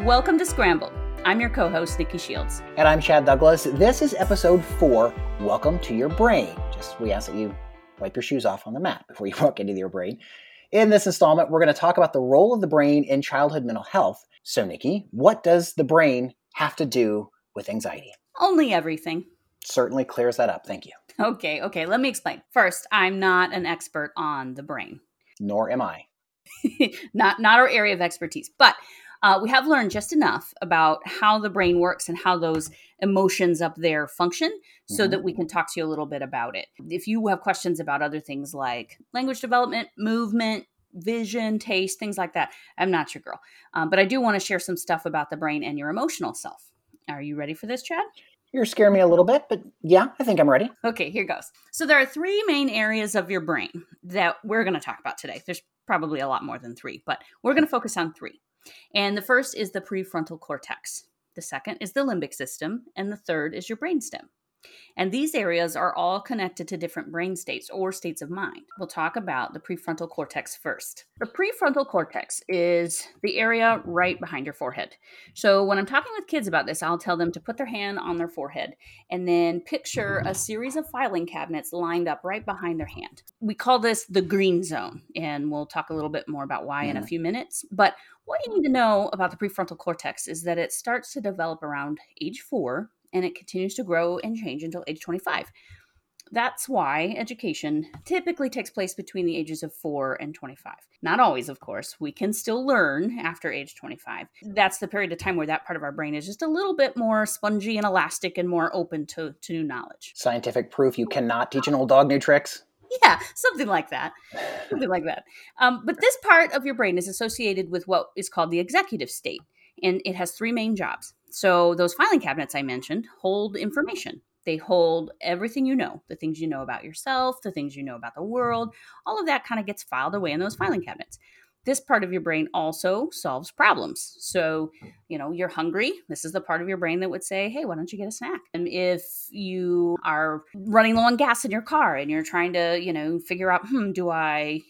Welcome to Scrambled. I'm your co host, Nikki Shields. And I'm Chad Douglas. This is episode four. Welcome to your brain. Just we ask that you wipe your shoes off on the mat before you walk into your brain. In this installment, we're going to talk about the role of the brain in childhood mental health. So, Nikki, what does the brain have to do with anxiety? Only everything. Certainly clears that up. Thank you. Okay, okay, let me explain. First, I'm not an expert on the brain. Nor am I. not not our area of expertise. But uh, we have learned just enough about how the brain works and how those emotions up there function so mm-hmm. that we can talk to you a little bit about it. If you have questions about other things like language development, movement, vision, taste, things like that, I'm not your girl. Um, but I do want to share some stuff about the brain and your emotional self. Are you ready for this, Chad? You're scaring me a little bit, but yeah, I think I'm ready. Okay, here goes. So there are three main areas of your brain that we're going to talk about today. There's probably a lot more than three, but we're going to focus on three. And the first is the prefrontal cortex, the second is the limbic system, and the third is your brainstem. And these areas are all connected to different brain states or states of mind. We'll talk about the prefrontal cortex first. The prefrontal cortex is the area right behind your forehead. So when I'm talking with kids about this, I'll tell them to put their hand on their forehead and then picture a series of filing cabinets lined up right behind their hand. We call this the green zone, and we'll talk a little bit more about why in a mm. few minutes. But what you need to know about the prefrontal cortex is that it starts to develop around age four and it continues to grow and change until age 25. That's why education typically takes place between the ages of 4 and 25. Not always, of course. We can still learn after age 25. That's the period of time where that part of our brain is just a little bit more spongy and elastic and more open to, to new knowledge. Scientific proof you cannot teach an old dog new tricks? Yeah, something like that. something like that. Um, but this part of your brain is associated with what is called the executive state, and it has three main jobs. So, those filing cabinets I mentioned hold information. They hold everything you know, the things you know about yourself, the things you know about the world, all of that kind of gets filed away in those filing cabinets. This part of your brain also solves problems. So, you know, you're hungry. This is the part of your brain that would say, hey, why don't you get a snack? And if you are running low on gas in your car and you're trying to, you know, figure out, hmm, do I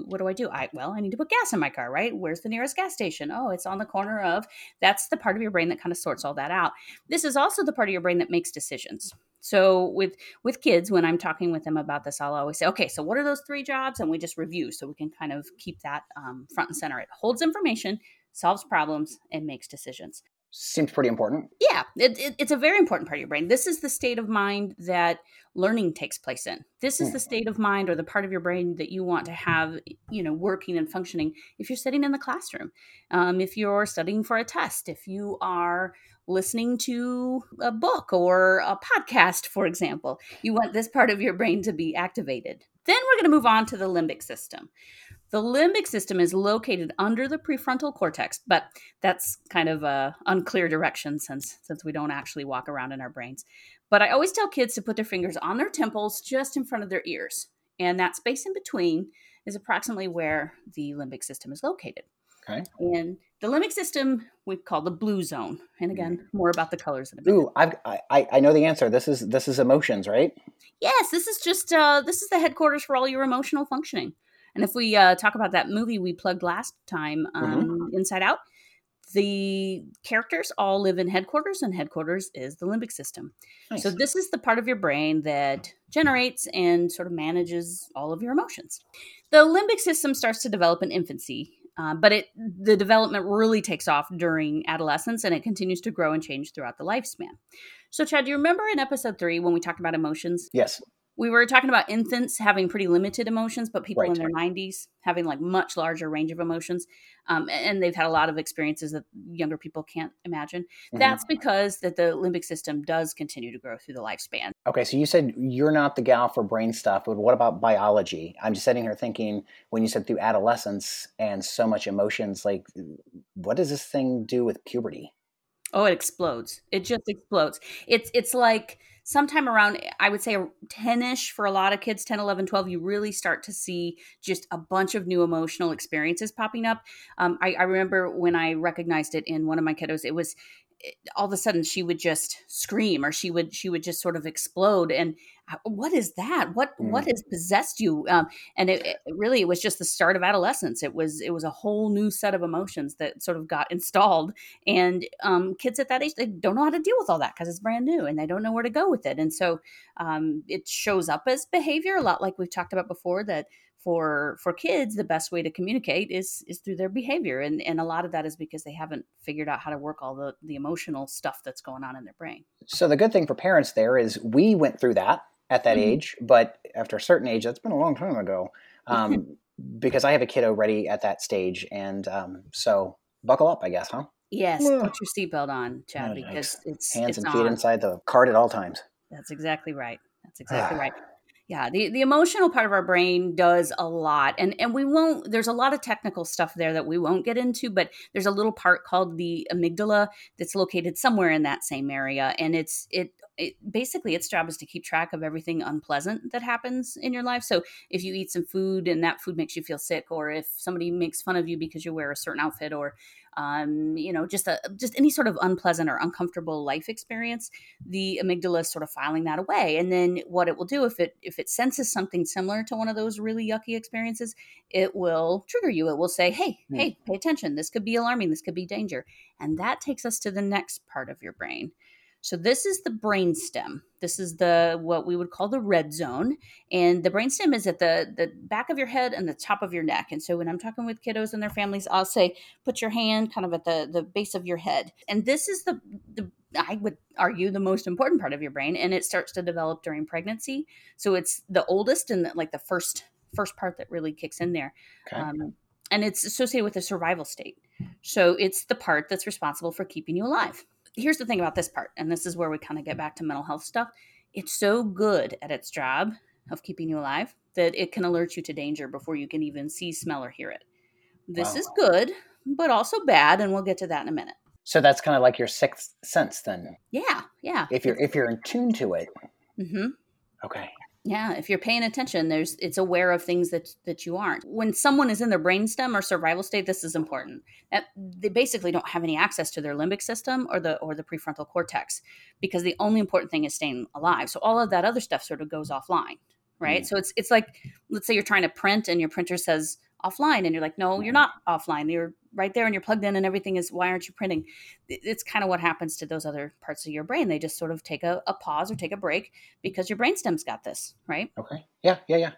what do I do? I well, I need to put gas in my car, right? Where's the nearest gas station? Oh, it's on the corner of. That's the part of your brain that kind of sorts all that out. This is also the part of your brain that makes decisions. So with with kids, when I'm talking with them about this, I'll always say, okay, so what are those three jobs? And we just review so we can kind of keep that um, front and center. It holds information, solves problems, and makes decisions seems pretty important. Yeah, it, it, it's a very important part of your brain. This is the state of mind that learning takes place in. This is mm. the state of mind or the part of your brain that you want to have, you know, working and functioning. If you're sitting in the classroom, um, if you're studying for a test, if you are listening to a book or a podcast, for example, you want this part of your brain to be activated. Then we're going to move on to the limbic system. The limbic system is located under the prefrontal cortex, but that's kind of a unclear direction since since we don't actually walk around in our brains. But I always tell kids to put their fingers on their temples just in front of their ears. And that space in between is approximately where the limbic system is located. Okay. And the limbic system we call the blue zone. And again, more about the colors in a bit. Ooh, I've, I I know the answer. This is this is emotions, right? Yes, this is just uh, this is the headquarters for all your emotional functioning. And if we uh, talk about that movie we plugged last time, mm-hmm. um, mm-hmm. Inside Out, the characters all live in headquarters, and headquarters is the limbic system. Nice. So, this is the part of your brain that generates and sort of manages all of your emotions. The limbic system starts to develop in infancy, uh, but it the development really takes off during adolescence, and it continues to grow and change throughout the lifespan. So, Chad, do you remember in episode three when we talked about emotions? Yes we were talking about infants having pretty limited emotions, but people Right. in their 90s having like much larger range of emotions. Um, and they've had a lot of experiences that younger people can't imagine. Mhm. That's because that the limbic system does continue to grow through the lifespan. Okay, so you said you're not the gal for brain stuff, but what about biology? I'm just sitting here thinking when you said through adolescence and so much emotions, like what does this thing do with puberty? Oh, it explodes. It just explodes. It's it's like sometime around I would say 10ish for a lot of kids, 10, 11, 12, you really start to see just a bunch of new emotional experiences popping up. Um, I, I remember when I recognized it in one of my kiddos, it was all of a sudden she would just scream or she would she would just sort of explode and what is that? What what Mm. has possessed you? Um, and it, it really it was just the start of adolescence. It was it was a whole new set of emotions that sort of got installed. And um, kids at that age they don't know how to deal with all that because it's brand new and they don't know where to go with it. And so um, it shows up as behavior a lot like we've talked about before that for for kids the best way to communicate is is through their behavior. And and a lot of that is because they haven't figured out how to work all the the emotional stuff that's going on in their brain. So the good thing for parents there is we went through that at that Mhm. age, but after a certain age, that's been a long time ago. Um, because I have a kid already at that stage, and um, so buckle up, I guess, huh? yes Ugh. put your seatbelt on chad Oh, because it's Hands it's and feet on. inside the cart at all times. That's exactly right. That's exactly right. Yeah, the, the emotional part of our brain does a lot. And and we won't there's a lot of technical stuff there that we won't get into, but there's a little part called the amygdala that's located somewhere in that same area and it's it it basically its job is to keep track of everything unpleasant that happens in your life. So if you eat some food and that food makes you feel sick or if somebody makes fun of you because you wear a certain outfit or um, you know, just a just any sort of unpleasant or uncomfortable life experience, the amygdala is sort of filing that away. And then what it will do if it if it senses something similar to one of those really yucky experiences, it will trigger you. It will say, "Hey, Hmm. hey, pay attention. This could be alarming. This could be danger." And that takes us to the next part of your brain. So this is the brainstem. This is the what we would call the red zone, and the brainstem is at the the back of your head and the top of your neck. And so when I'm talking with kiddos and their families, I'll say, put your hand kind of at the the base of your head, and this is the the I would argue the most important part of your brain, and it starts to develop during pregnancy. So it's the oldest and like the first first part that really kicks in there, Okay. um, and it's associated with the survival state. So it's the part that's responsible for keeping you alive. Here's the thing about this part, and this is where we kind of get back to mental health stuff. It's so good at its job of keeping you alive that it can alert you to danger before you can even see, smell, or hear it. This Wow. is good, but also bad, and we'll get to that in a minute. so that's kind of like your sixth sense, then. Yeah, yeah. If you're if you're in tune to it, hmm okay. Yeah, if you're paying attention, there's it's aware of things that that you aren't. When someone is in their brainstem or survival state, this is important. That they basically don't have any access to their limbic system or the or the prefrontal cortex because the only important thing is staying alive. So all of that other stuff sort of goes offline, right? Mm. So it's it's like let's say you're trying to print and your printer says offline and you're like, "No, you're not offline. You're right there and you're plugged in and everything is why aren't you printing?" It's kind of what happens to those other parts of your brain. They just sort of take a, a pause or take a break because your brainstem's got this, right? Okay. Yeah, yeah, yeah.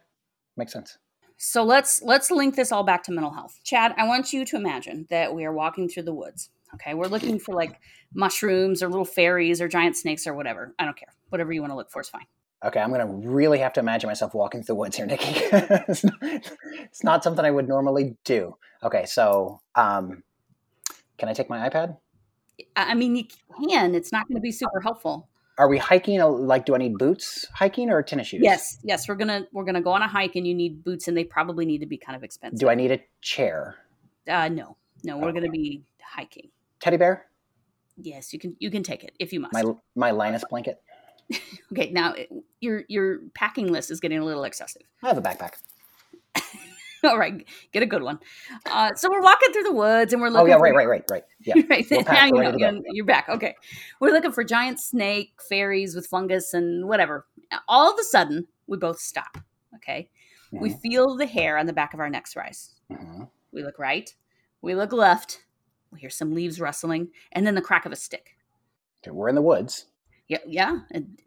Makes sense. So let's let's link this all back to mental health. Chad, I want you to imagine that we are walking through the woods. Okay, we're looking for like mushrooms or little fairies or giant snakes or whatever. I don't care. Whatever you want to look for is fine. Okay, I'm gonna really have to imagine myself walking through the woods here, Nikki. it's, not, it's not something I would normally do. Okay, so um, can I take my iPad? I mean, you can. It's not going to be super helpful. Are we hiking? uh, Like, do I need boots hiking or tennis shoes? Yes, yes, we're gonna we're gonna go on a hike, and you need boots, and they probably need to be kind of expensive. Do I need a chair? Uh, no, no, we're Oh. gonna be hiking. Teddy bear? Yes, you can you can take it if you must. My my Linus blanket? okay, now your your packing list is getting a little excessive. I have a backpack. All right, get a good one. Uh, so we're walking through the woods and we're looking. Oh yeah, for, right, right, right, right. Yeah. right. We're now you know, ready to go. you're, you're back. Okay, we're looking for giant snake, fairies with fungus and whatever. All of a sudden, we both stop. Okay, we Mhm, feel the hair on the back of our necks rise. mhm. We look right. We look left. We hear some leaves rustling, and then the crack of a stick. Okay, we're in the woods. Yeah, yeah,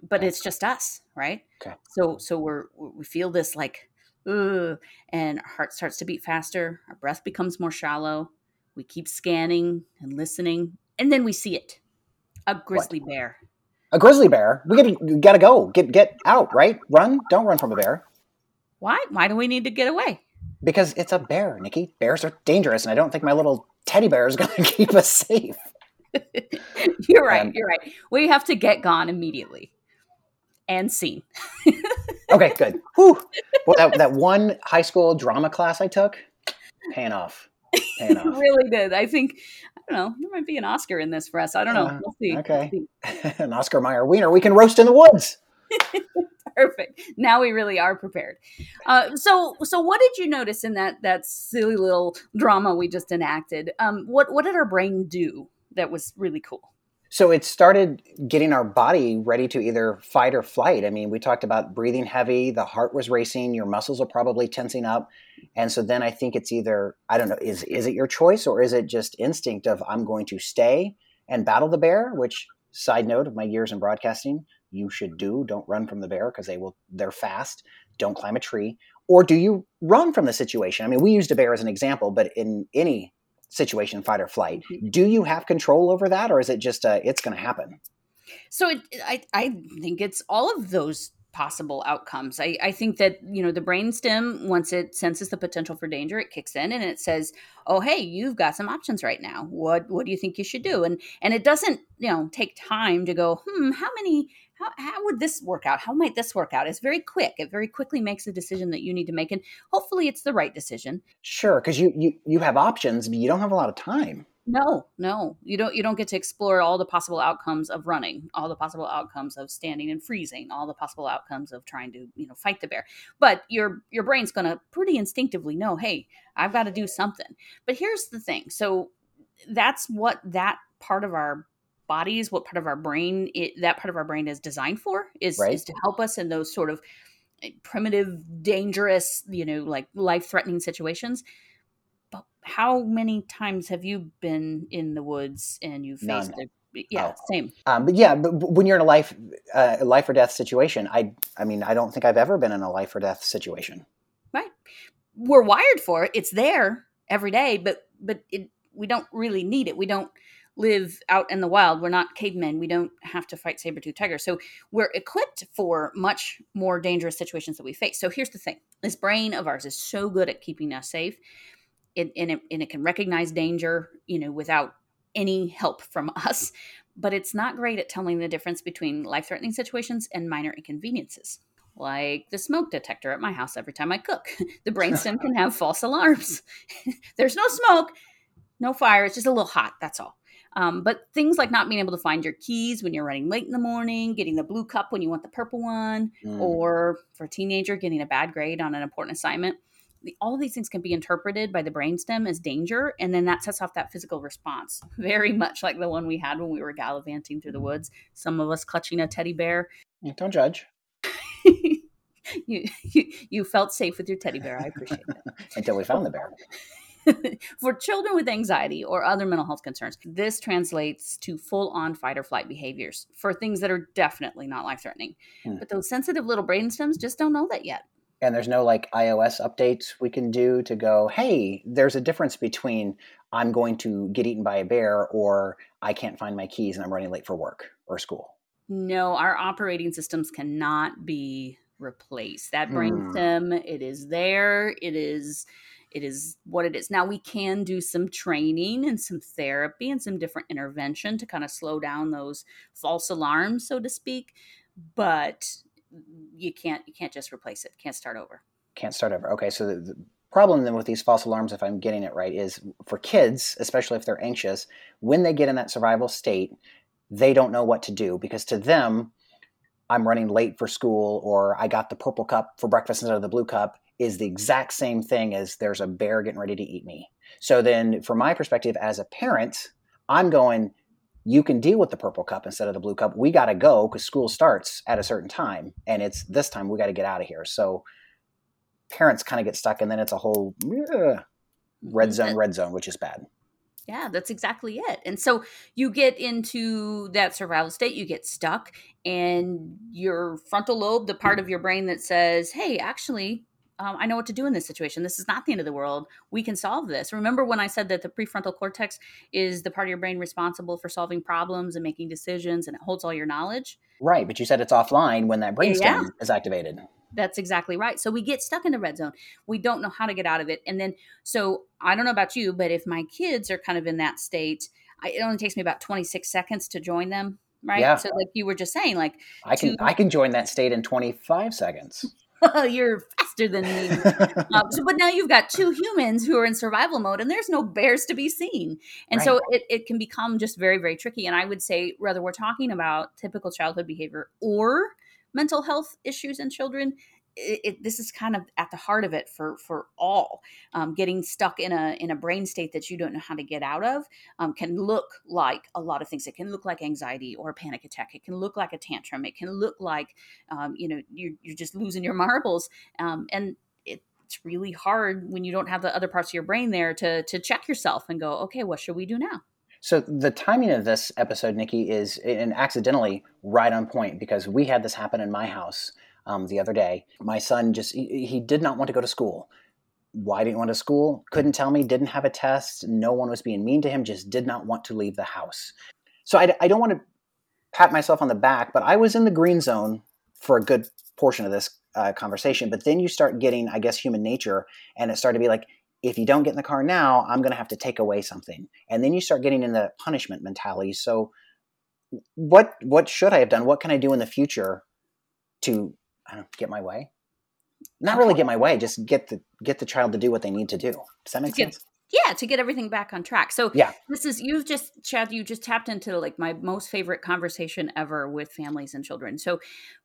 but it's just us, right? Okay. So, so we're we feel this like, ugh, and our heart starts to beat faster. Our breath becomes more shallow. We keep scanning and listening, and then we see it—a grizzly bear. A grizzly bear. We gotta, we gotta go. Get get out, right? Run. Don't run from a bear. Why? Why do we need to get away? Because it's a bear, Nikki. Bears are dangerous, and I don't think my little teddy bear is to keep us safe. You're right. Um, you're right. We have to get gone immediately and seen. Okay, good. Whew. Well, that, that one high school drama class I took, paying off. Paying off. really did. I think I don't know. There might be an Oscar in this for us. I don't know. Uh, We'll see. We'll okay. see. An Oscar Mayer wiener we can roast in the woods. Perfect. Now we really are prepared. Uh, so, so what did you notice in that that silly little drama we just enacted? Um, what what did our brain do that was really cool? So it started getting our body ready to either fight or flight. I mean, we talked about breathing heavy, the heart was racing, your muscles are probably tensing up. And so then I think it's either I don't know, is is it your choice or is it just instinct of I'm going to stay and battle the bear, which side note of my years in broadcasting, you should do. Don't run from the bear because they will they're fast. Don't climb a tree. Or do you run from the situation? I mean, we used a bear as an example, but in any situation, fight or flight, do you have control over that, or is it just uh, it's going to happen? So it, I I think it's all of those possible outcomes. I, I think that you know the brainstem once it senses the potential for danger, it kicks in and it says, "Oh, hey, you've got some options right now. What what do you think you should do?" And and it doesn't you know take time to go, "Hmm, how many." How, how would this work out? How might this work out? It's very quick. It very quickly makes a decision that you need to make, and hopefully, it's the right decision. Sure, because you, you you have options, but you don't have a lot of time. No, no, you don't. You don't get to explore all the possible outcomes of running, all the possible outcomes of standing and freezing, all the possible outcomes of trying to, you know, fight the bear. But your your brain's going to pretty instinctively know, hey, I've got to do something. But here's the thing. So that's what that part of our bodies, what part of our brain, it, that part of our brain is designed for, is Right. is to help us in those sort of eh, primitive, dangerous, you know, like life threatening situations but how many times have you been in the woods and you faced None. a yeah Oh. same Um, but yeah, but but when you're in a life uh, life or death situation, I I mean, I don't think I've ever been in a life or death situation. right we're wired for it it's there every day but but it we don't really need it we don't live out in the wild we're not cavemen we don't have to fight saber-tooth tigers. so we're equipped for much more dangerous situations that we face so here's the thing this brain of ours is so good at keeping us safe it, and, it, and it can recognize danger you know without any help from us but it's not great at telling the difference between life-threatening situations and minor inconveniences like the smoke detector at my house every time I cook. The brainstem can have false alarms. There's no smoke, no fire. It's just a little hot. That's all. Um, but things like not being able to find your keys when you're running late in the morning, getting the blue cup when you want the purple one, Mm. or for a teenager, getting a bad grade on an important assignment. The, all of these things can be interpreted by the brainstem as danger, and then that sets off that physical response, very much like the one we had when we were gallivanting through the woods. Some of us clutching a teddy bear, Don't judge you, you you felt safe with your teddy bear. I appreciate that. until we found the bear. For children with anxiety or other mental health concerns, this translates to full-on fight or flight behaviors for things that are definitely not life-threatening. Hmm. But those sensitive little brain stems just don't know that yet. And there's no like iOS updates we can do to go, hey, there's a difference between I'm going to get eaten by a bear or I can't find my keys and I'm running late for work or school. No, our operating systems cannot be replaced. That Hmm. brainstem, it is there. It is it is what it is. Now we can do some training and some therapy and some different intervention to kind of slow down those false alarms, so to speak, but you can't you can't just replace it. Can't start over. Can't start over. Okay, so the, the problem then with these false alarms, if I'm getting it right, is for kids, especially if they're anxious, when they get in that survival state, they don't know what to do because to them, I'm running late for school or I got the purple cup for breakfast instead of the blue cup is the exact same thing as there's a bear getting ready to eat me. So then, from my perspective as a parent, I'm going, you can deal with the purple cup instead of the blue cup. We got to go because school starts at a certain time and it's this time we got to get out of here. So parents kind of get stuck and then it's a whole ugh, red mm, zone, red zone, which is bad. Yeah, that's exactly it. And so you get into that survival state, you get stuck, and your frontal lobe, the part of your brain that says, hey, actually, um, I know what to do in this situation. This is not the end of the world. We can solve this. Remember when I said that the prefrontal cortex is the part of your brain responsible for solving problems and making decisions and it holds all your knowledge? Right, but you said it's offline when that brainstem Yeah. is activated. That's exactly right. So we get stuck in the red zone. We don't know how to get out of it. And then, so I don't know about you, but if my kids are kind of in that state, I, it only takes me about 26 seconds to join them. Right. Yeah. So, like you were just saying, like, I can I can join that state in 25 seconds. you're faster than me. Um, so, but now you've got two humans who are in survival mode, and there's no bears to be seen, and so it, it can become just very, very tricky. And I would say, whether we're talking about typical childhood behavior or mental health issues in children, it, it, this is kind of at the heart of it for for all. Um, getting stuck in a in a brain state that you don't know how to get out of um, can look like a lot of things. It can look like anxiety or a panic attack. It can look like a tantrum. It can look like um, you know you're, you're just losing your marbles um, and it's really hard when you don't have the other parts of your brain there to to check yourself and go okay what should we do now So the timing of this episode, Nikki, is and accidentally right on point because we had this happen in my house um, the other day. My son just he, he did not want to go to school. Why didn't want to school? Couldn't tell me. Didn't have a test. No one was being mean to him. Just did not want to leave the house. So I, I don't want to pat myself on the back, but I was in the green zone for a good portion of this uh, conversation. But then you start getting, I guess, human nature, and it started to be like, if you don't get in the car now, I'm going to have to take away something. And then you start getting in the punishment mentality. So what what should I have done? What can I do in the future to I don't know, get my way? Not really get my way, just get the get the child to do what they need to do. Does that make get- sense? yeah to get everything back on track so Yeah. this is you've just chad you just tapped into like my most favorite conversation ever with families and children so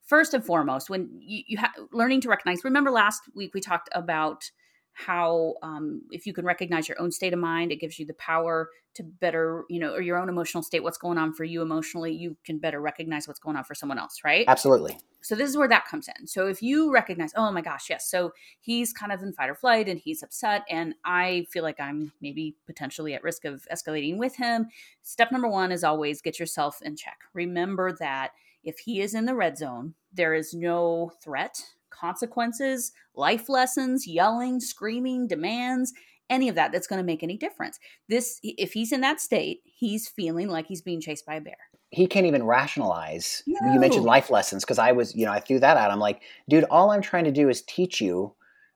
first and foremost when you, you have learning to recognize remember last week we talked about how um, if you can recognize your own state of mind it gives you the power to better you know or your own emotional state what's going on for you emotionally you can better recognize what's going on for someone else right Absolutely. so this is where that comes in. So if you recognize, oh my gosh, yes, so he's kind of in fight or flight and he's upset, and I feel like I'm maybe potentially at risk of escalating with him. Step number one is always get yourself in check. Remember that if he is in the red zone, there is no threat, consequences, life lessons, yelling, screaming, demands. Any of that that's going to make any difference. This, if he's in that state, he's feeling like he's being chased by a bear. He can't even rationalize. You mentioned life lessons because I was, you know, I threw that out. I'm like, dude, all I'm trying to do is teach you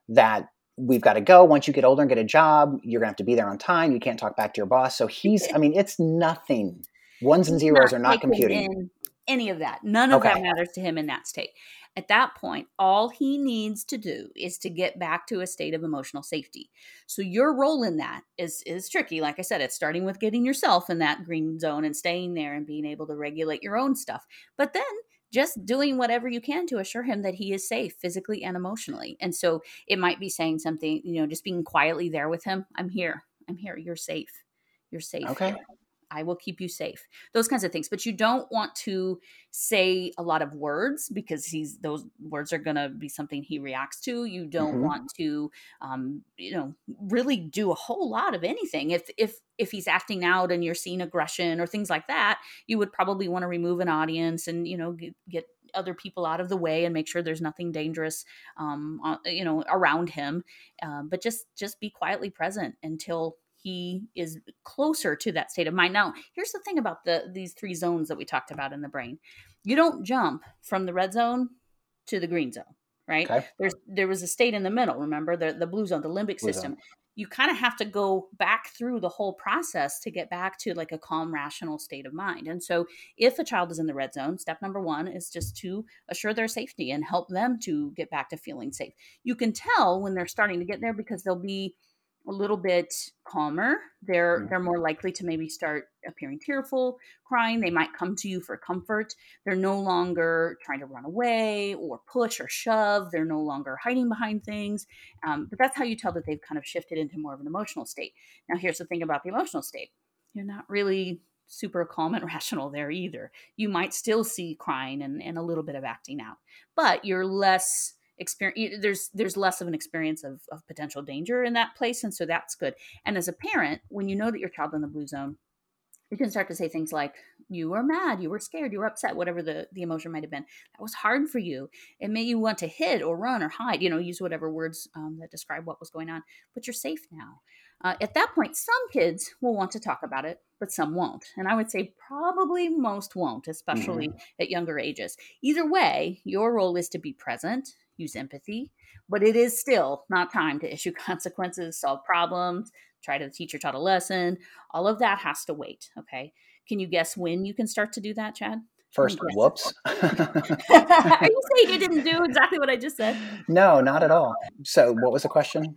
that we've got to go. Once you get older and get a job, you're gonna have to be there on time. You can't talk back to your boss. So he's, I mean, it's nothing. Ones and zeros are not computing. Any of that. None of that matters to him in that state. At that point, all he needs to do is to get back to a state of emotional safety. So your role in that is is tricky. Like I said, it's starting with getting yourself in that green zone and staying there and being able to regulate your own stuff. But then just doing whatever you can to assure him that he is safe physically and emotionally. And so it might be saying something, you know, just being quietly there with him. I'm here. I'm here. You're safe. You're safe. Okay. here. I will keep you safe. Those kinds of things. But you don't want to say a lot of words because he's those words are going to be something he reacts to. You don't Mhm. want to, um, you know, really do a whole lot of anything. If if if he's acting out and you're seeing aggression or things like that, you would probably want to remove an audience and you know get, get other people out of the way and make sure there's nothing dangerous, um, uh, you know, around him. Um, but just just be quietly present until he is closer to that state of mind. Now, here's the thing about the these three zones that we talked about in the brain. You don't jump from the red zone to the green zone, right? Okay. There's there was a state in the middle, remember? The the blue zone, the limbic Blue system. zone. You kind of have to go back through the whole process to get back to like a calm, rational state of mind. And so, if a child is in the red zone, step number one is just to assure their safety and help them to get back to feeling safe. You can tell when they're starting to get there because they'll be a little bit calmer. They're Mm. they're more likely to maybe start appearing tearful, crying. They might come to you for comfort. They're no longer trying to run away or push or shove. They're no longer hiding behind things. Um, but that's how you tell that they've kind of shifted into more of an emotional state. Now, here's the thing about the emotional state: you're not really super calm and rational there either. You might still see crying and, and a little bit of acting out, but you're less experience there's there's less of an experience of, of potential danger in that place and so that's good and as a parent when you know that your child in the blue zone you can start to say things like you were mad, you were scared, you were upset, whatever the, the emotion might have been. That was hard for you. It made you want to hit or run or hide, you know, use whatever words um, that describe what was going on, but you're safe now. Uh, at that point, some kids will want to talk about it, but some won't. And I would say probably most won't, especially mm-hmm. at younger ages. Either way, your role is to be present, use empathy, but it is still not time to issue consequences, solve problems, try to teach your child a lesson. All of that has to wait. Okay. Can you guess when you can start to do that, Chad? First, whoops. Are you saying you didn't do exactly what I just said? No, not at all. So, what was the question?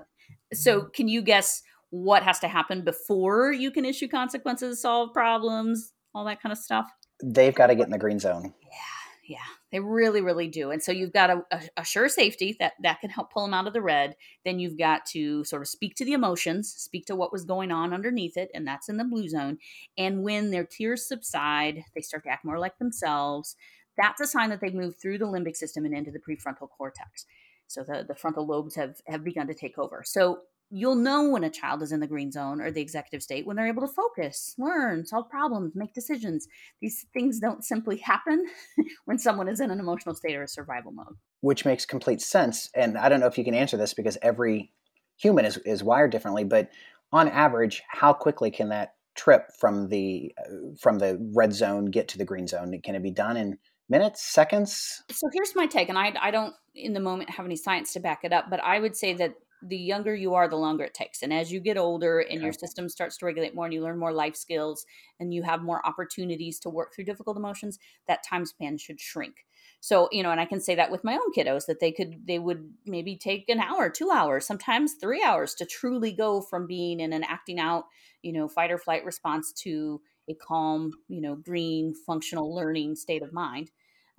So, can you guess what has to happen before you can issue consequences, solve problems, all that kind of stuff? They've got to get in the green zone. Yeah yeah, they really, really do. And so you've got a, a, a, sure safety that that can help pull them out of the red. Then you've got to sort of speak to the emotions, speak to what was going on underneath it, and that's in the blue zone. And when their tears subside, they start to act more like themselves. That's a sign that they've moved through the limbic system and into the prefrontal cortex. So the, the frontal lobes have have begun to take over. So you'll know when a child is in the green zone or the executive state when they're able to focus, learn, solve problems, make decisions. These things don't simply happen when someone is in an emotional state or a survival mode. Which makes complete sense. And I don't know if you can answer this because every human is, is wired differently, but on average, how quickly can that trip from the uh, from the red zone get to the green zone? Can it be done in minutes, seconds? So here's my take, and I, I don't in the moment have any science to back it up, but I would say that the younger you are, the longer it takes. And as you get older and your system starts to regulate more and you learn more life skills and you have more opportunities to work through difficult emotions, that time span should shrink. So, you know, and I can say that with my own kiddos that they could, they would maybe take an hour, two hours, sometimes three hours to truly go from being in an acting out, you know, fight or flight response to a calm, you know, green, functional learning state of mind.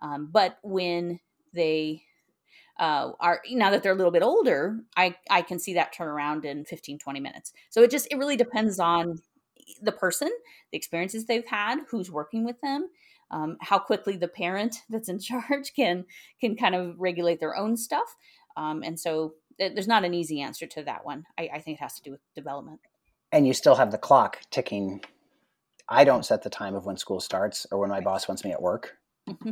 Um, but when they uh, are now that they're a little bit older i i can see that turn around in 15 20 minutes. So it just it really depends on the person the experiences they've had who's working with them um, how quickly the parent that's in charge can can kind of regulate their own stuff. Um, and so th- there's not an easy answer to that one. I, I think it has to do with development. And you still have the clock ticking. I don't set the time of when school starts or when my boss wants me at work. Mm-hmm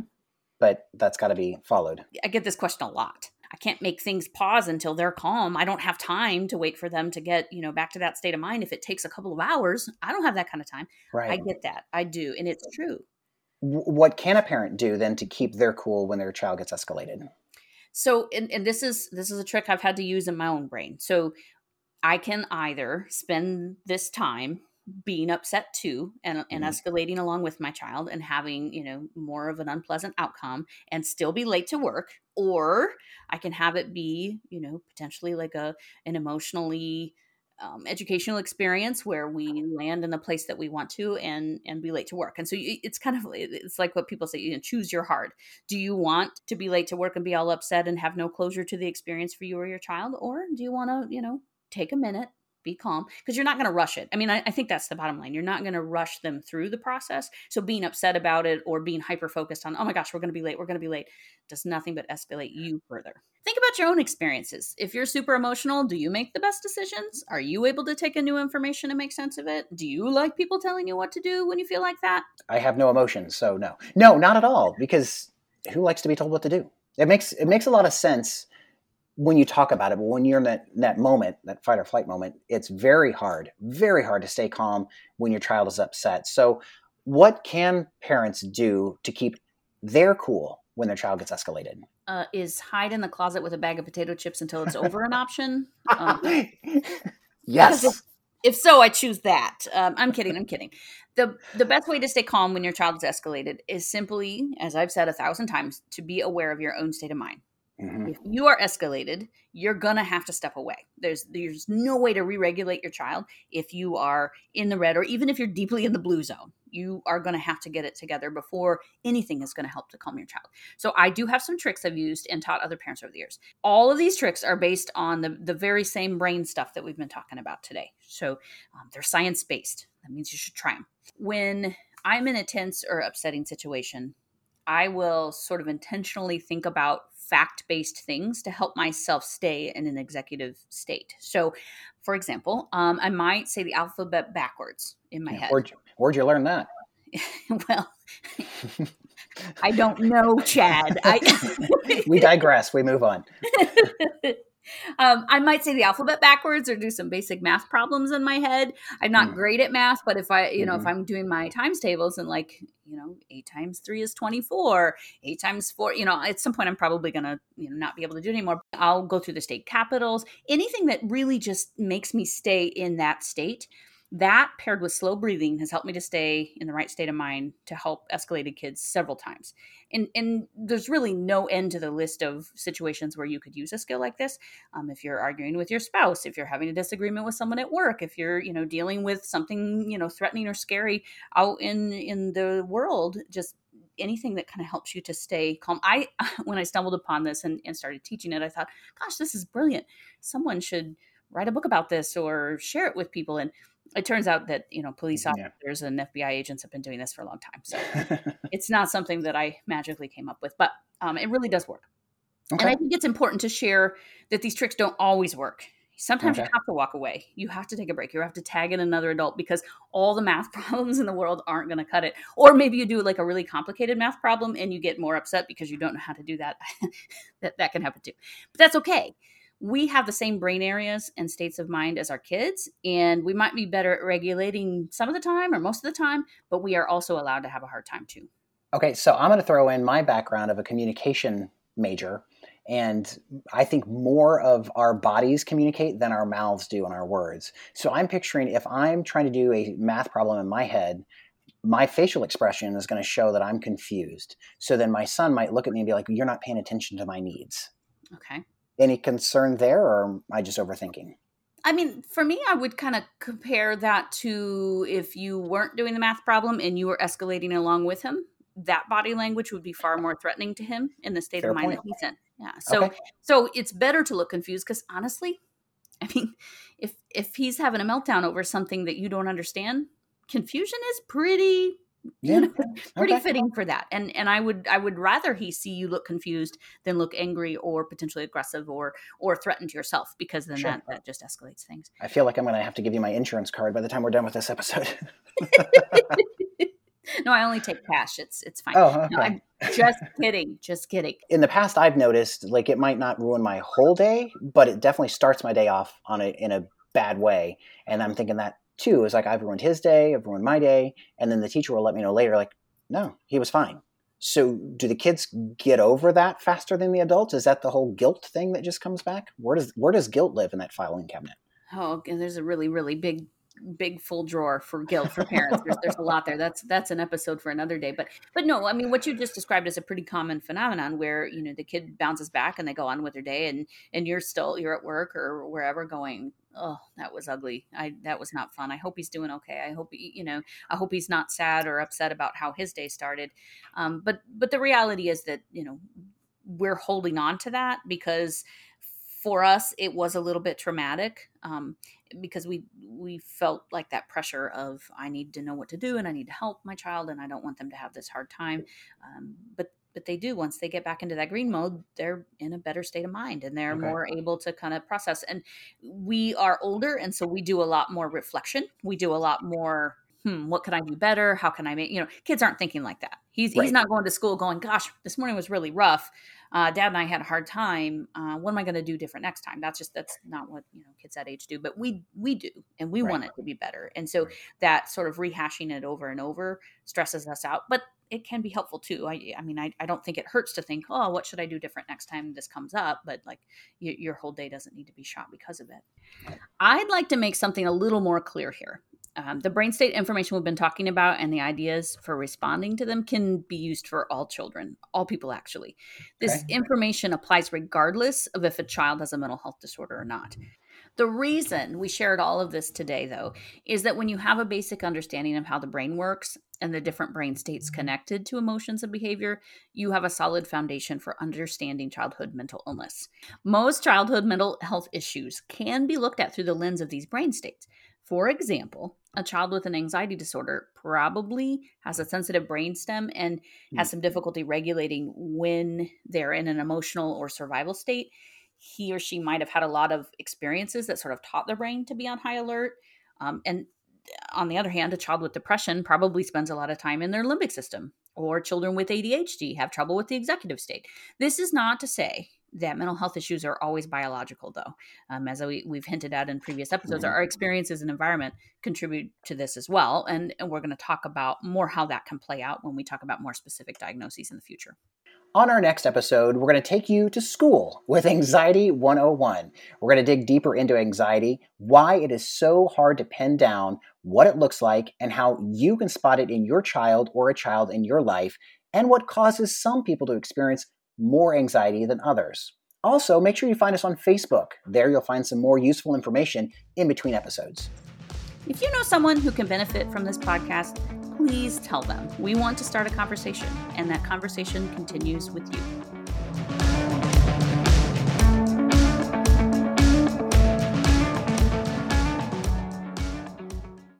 but that's got to be followed. I get this question a lot. I can't make things pause until they're calm. I don't have time to wait for them to get, you know, back to that state of mind. If it takes a couple of hours, I don't have that kind of time. Right. I get that. I do. And it's true. What can a parent do then to keep their cool when their child gets escalated? So, and, and this is this is a trick I've had to use in my own brain. So, I can either spend this time being upset too and, and mm-hmm. escalating along with my child and having you know more of an unpleasant outcome and still be late to work or i can have it be you know potentially like a an emotionally um, educational experience where we land in the place that we want to and and be late to work and so it's kind of it's like what people say you know choose your heart do you want to be late to work and be all upset and have no closure to the experience for you or your child or do you want to you know take a minute be calm because you're not going to rush it. I mean, I, I, think that's the bottom line. You're not going to rush them through the process. So being upset about it or being hyper focused on, oh my gosh, we're going to be late, we're going to be late, does nothing but escalate you further. Think about your own experiences. If you're super emotional, do you make the best decisions? Are you able to take in new information and make sense of it? Do you like people telling you what to do when you feel like that? I have no emotions, so no. No, not at all, because who likes to be told what to do? It makes it makes a lot of sense when you talk about it, but when you're in that, that moment, that fight or flight moment, it's very hard, very hard to stay calm when your child is upset. So, what can parents do to keep their cool when their child gets escalated? Uh, is hide in the closet with a bag of potato chips until it's over an option? Um, yes. If, if, so, I choose that. Um, I'm kidding. I'm kidding. the The best way to stay calm when your child is escalated is simply, as I've said a thousand times, to be aware of your own state of mind. Mm-hmm. If you are escalated, you're gonna have to step away. There's there's no way to re-regulate your child if you are in the red or even if you're deeply in the blue zone. You are gonna have to get it together before anything is gonna help to calm your child. So I do have some tricks I've used and taught other parents over the years. All of these tricks are based on the the very same brain stuff that we've been talking about today. So um, they're science based. That means you should try them. When I'm in a tense or upsetting situation, I will sort of intentionally think about fact based things to help myself stay in an executive state. So, for example, um, I might say the alphabet backwards in my yeah, head. Where'd you, where'd you learn that? well, I don't know, Chad. I we digress. We move on. um, I might say the alphabet backwards or do some basic math problems in my head. I'm not Mm. great at math, but if I, you know, Mhm. if I'm doing my times tables and like, you know, eight times three is 24, eight times four, you know, at some point I'm probably going to, you know, not be able to do it anymore. I'll go through the state capitals, anything that really just makes me stay in that state. That paired with slow breathing has helped me to stay in the right state of mind to help escalated kids several times. And and there's really no end to the list of situations where you could use a skill like this. Um, if you're arguing with your spouse, if you're having a disagreement with someone at work, if you're you know dealing with something you know threatening or scary out in in the world, just anything that kind of helps you to stay calm. I when I stumbled upon this and, and started teaching it, I thought, gosh, this is brilliant. Someone should write a book about this or share it with people. And it turns out that you know police Yeah. officers and FBI agents have been doing this for a long time. So it's not something that I magically came up with, but um, it really does work. And I think it's important to share that these tricks don't always work. Sometimes Okay. you have to walk away. You have to take a break. You have to tag in another adult because all the math problems in the world aren't going to cut it. Or maybe you do like a really complicated math problem and you get more upset because you don't know how to do that. that that can happen too. But that's okay. We have the same brain areas and states of mind as our kids, and we might be better at regulating some of the time or most of the time, but we are also allowed to have a hard time too. Okay, so I'm going to throw in my background of a communication major. And I think more of our bodies communicate than our mouths do in our words. So I'm picturing if I'm trying to do a math problem in my head, my facial expression is going to show that I'm confused. So then my son might look at me and be like, You're not paying attention to my needs. Okay. Any concern there, or am I just overthinking? I mean, for me, I would kind of compare that to if you weren't doing the math problem and you were escalating along with him. That body language would be far more threatening to him in the state Fair of mind point. that he's in. Yeah. So, Okay. so it's better to look confused because honestly, I mean, if if he's having a meltdown over something that you don't understand, confusion is pretty Yeah. pretty Okay. fitting for that and and i would i would rather he see you look confused than look angry or potentially aggressive or or threaten yourself because then Sure. that that just escalates things I feel like I'm going to have to give you my insurance card by the time we're done with this episode. no i only take cash it's it's fine oh, okay. no, i'm just kidding just kidding in the past I've noticed like it might not ruin my whole day, but it definitely starts my day off on a in a bad way. And I'm thinking that too is like I've ruined his day, I've ruined my day, and then the teacher will let me know later like no, he was fine. So do the kids get over that faster than the adults? Is that the whole guilt thing that just comes back? Where does where does guilt live in that filing cabinet? oh there's a really really big big full drawer for guilt for parents there's, there's a lot there. That's that's an episode for another day. But but no i mean what you just described is a pretty common phenomenon where you know the kid bounces back and they go on with their day and and you're still you're at work or wherever going oh that was ugly. I that was not fun. I hope he's doing okay. I hope he, you know i hope he's not sad or upset about how his day started. Um, but but the reality is that you know we're holding on to that because for us it was a little bit traumatic. Um, because we we felt like that pressure of I need to know what to do and I need to help my child and I don't want them to have this hard time. Um, but but they do once they get back into that green mode, they're in a better state of mind and they're Okay. more able to kind of process. And we are older, and so we do a lot more reflection. We do a lot more. Hmm, what can I do better? How can I make you know? Kids aren't thinking like that. He's Right. he's not going to school going, "Gosh, this morning was really rough." Uh, dad and I had a hard time. Uh, what am I going to do different next time? That's just that's not what you know kids that age do. But we we do, and we Right. want it to be better. And so that sort of rehashing it over and over stresses us out. But it can be helpful too. I I mean I, I don't think it hurts to think, oh, what should I do different next time this comes up? But like your whole day doesn't need to be shot because of it. I'd like to make something a little more clear here. Um, the brain state information we've been talking about and the ideas for responding to them can be used for all children, all people actually. This Okay. information applies regardless of if a child has a mental health disorder or not. The reason we shared all of this today, though, is that when you have a basic understanding of how the brain works and the different brain states connected to emotions and behavior, you have a solid foundation for understanding childhood mental illness. Most childhood mental health issues can be looked at through the lens of these brain states. For example, a child with an anxiety disorder probably has a sensitive brainstem and has some difficulty regulating when they're in an emotional or survival state. He or she might have had a lot of experiences that sort of taught their brain to be on high alert. Um, and on the other hand, a child with depression probably spends a lot of time in their limbic system, or children with ADHD have trouble with the executive state. This is not to say that mental health issues are always biological, though. Um, as we, have hinted at in previous episodes, mm-hmm. our experiences and environment contribute to this as well. And, and we're going to talk about more how that can play out when we talk about more specific diagnoses in the future. On our next episode, we're going to take you to school with Anxiety 101. We're going to dig deeper into anxiety, why it is so hard to pin down what it looks like, and how you can spot it in your child or a child in your life, and what causes some people to experience more anxiety than others. Also, make sure you find us on Facebook. There you'll find some more useful information in between episodes. If you know someone who can benefit from this podcast, please tell them. We want to start a conversation, and that conversation continues with you.